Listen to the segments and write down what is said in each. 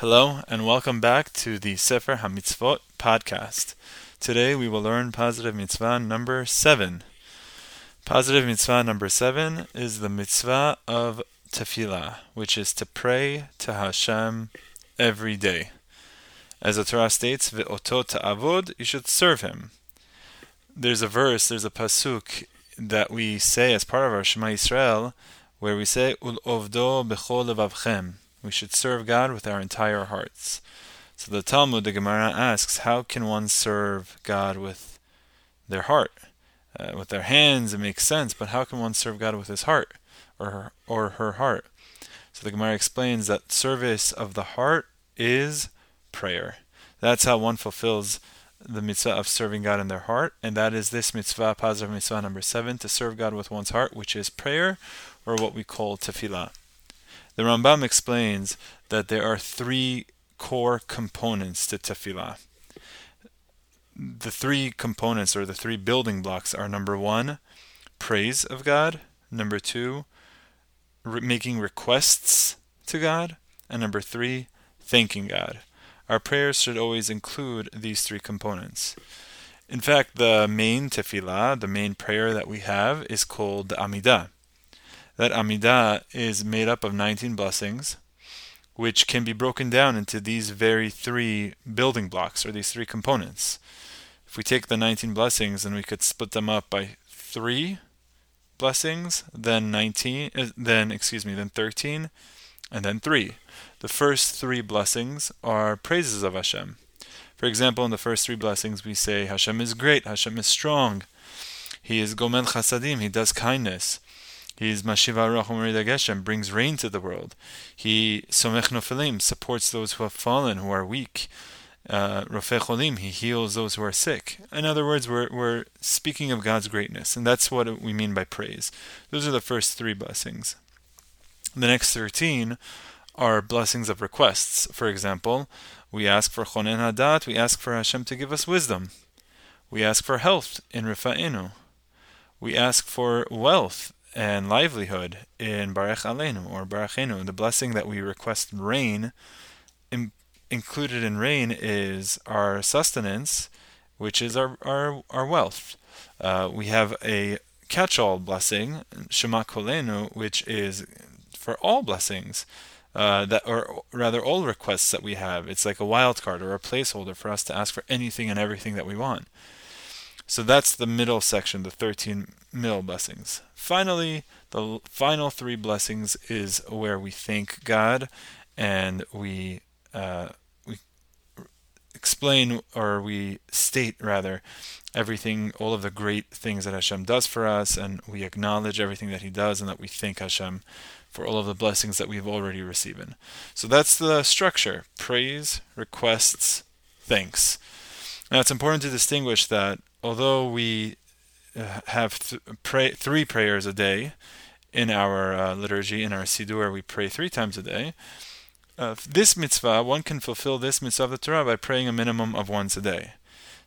Hello, and welcome back to the Sefer HaMitzvot podcast. Today we will learn positive mitzvah number seven. Positive mitzvah number seven is the mitzvah of tefillah, which is to pray to Hashem every day. As the Torah states, "Ve'oto ta'avod," you should serve Him. There's a verse, there's a pasuk that we say as part of our Shema Yisrael, where we say, "Ul'ovdo bechol levavchem." We should serve God with our entire hearts. So the Talmud, the Gemara asks, how can one serve God with their heart? Uh, with their hands, it makes sense, but how can one serve God with his heart or her, or her heart? So the Gemara explains that service of the heart is prayer. That's how one fulfills the mitzvah of serving God in their heart, and that is this mitzvah, positive mitzvah number seven, to serve God with one's heart, which is prayer, or what we call tefillah. The Rambam explains that there are three core components to tefillah. The three components or the three building blocks are number one, praise of God, number two, re- making requests to God, and number three, thanking God. Our prayers should always include these three components. In fact, the main tefillah, the main prayer that we have, is called the Amidah. That Amidah is made up of 19 blessings, which can be broken down into these very three building blocks or these three components. If we take the 19 blessings and we could split them up by three blessings, then 19, uh, then excuse me, then 13, and then three. The first three blessings are praises of Hashem. For example, in the first three blessings, we say Hashem is great, Hashem is strong, He is Gomel Chasadim, He does kindness. He's Mashiv HaRuach Geshem, brings rain to the world. He Somech Nofelim, supports those who have fallen, who are weak. Uh, Cholim, he heals those who are sick. In other words, we're, we're speaking of God's greatness, and that's what we mean by praise. Those are the first three blessings. The next 13 are blessings of requests. For example, we ask for Chonen Hadat, we ask for Hashem to give us wisdom. We ask for health in Rifa'inu. We ask for wealth and livelihood in Baruch Aleinu or Barachenu. The blessing that we request rain, in, included in rain is our sustenance, which is our, our, our wealth. Uh, we have a catch-all blessing, Shema Kolenu, which is for all blessings. Uh, that or rather all requests that we have it's like a wild card or a placeholder for us to ask for anything and everything that we want so that's the middle section, the 13 middle blessings. Finally, the final three blessings is where we thank God and we uh, we explain or we state rather everything, all of the great things that Hashem does for us, and we acknowledge everything that He does, and that we thank Hashem for all of the blessings that we've already received. So that's the structure: praise, requests, thanks. Now it's important to distinguish that although we uh, have th- pray, three prayers a day in our uh, liturgy, in our Siddur, we pray three times a day. Uh, this mitzvah, one can fulfill this mitzvah of the Torah by praying a minimum of once a day.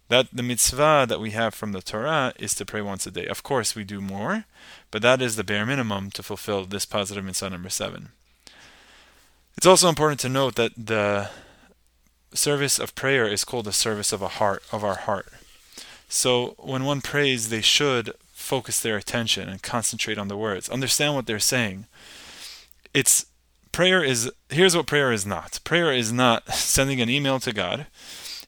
That the mitzvah that we have from the Torah is to pray once a day. Of course, we do more, but that is the bare minimum to fulfill this positive mitzvah number seven. It's also important to note that the service of prayer is called the service of a heart of our heart. So when one prays, they should focus their attention and concentrate on the words. Understand what they're saying. It's prayer is here's what prayer is not. Prayer is not sending an email to God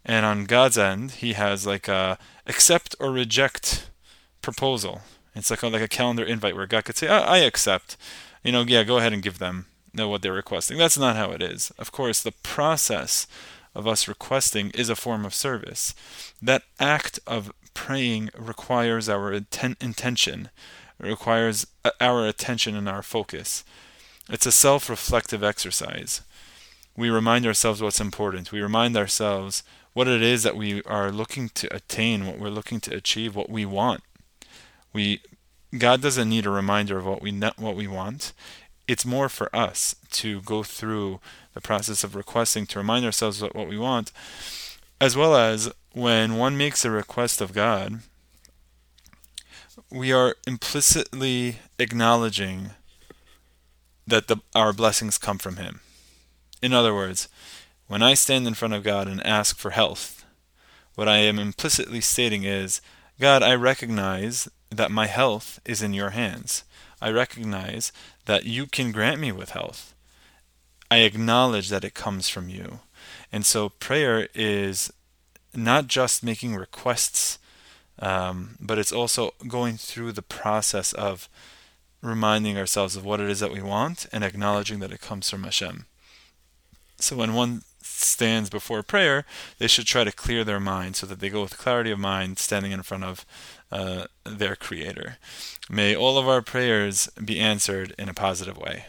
and on God's end he has like a accept or reject proposal. It's like a, like a calendar invite where God could say, I, I accept. You know, yeah, go ahead and give them know what they're requesting. That's not how it is. Of course, the process of us requesting is a form of service. That act of praying requires our inten- intention, it requires uh, our attention and our focus. It's a self reflective exercise. We remind ourselves what's important. We remind ourselves what it is that we are looking to attain, what we're looking to achieve, what we want. We God doesn't need a reminder of what we what we want it's more for us to go through the process of requesting to remind ourselves what, what we want, as well as when one makes a request of God, we are implicitly acknowledging that the, our blessings come from Him. In other words, When I stand in front of God and ask for health, what I am implicitly stating is, God, I recognize that my health is in your hands. I recognize that you can grant me with health. I acknowledge that it comes from you. And so prayer is not just making requests, um, but it's also going through the process of reminding ourselves of what it is that we want and acknowledging that it comes from Hashem. So when one stands before prayer, they should try to clear their mind so that they go with clarity of mind standing in front of uh, their Creator. May all of our prayers be answered in a positive way.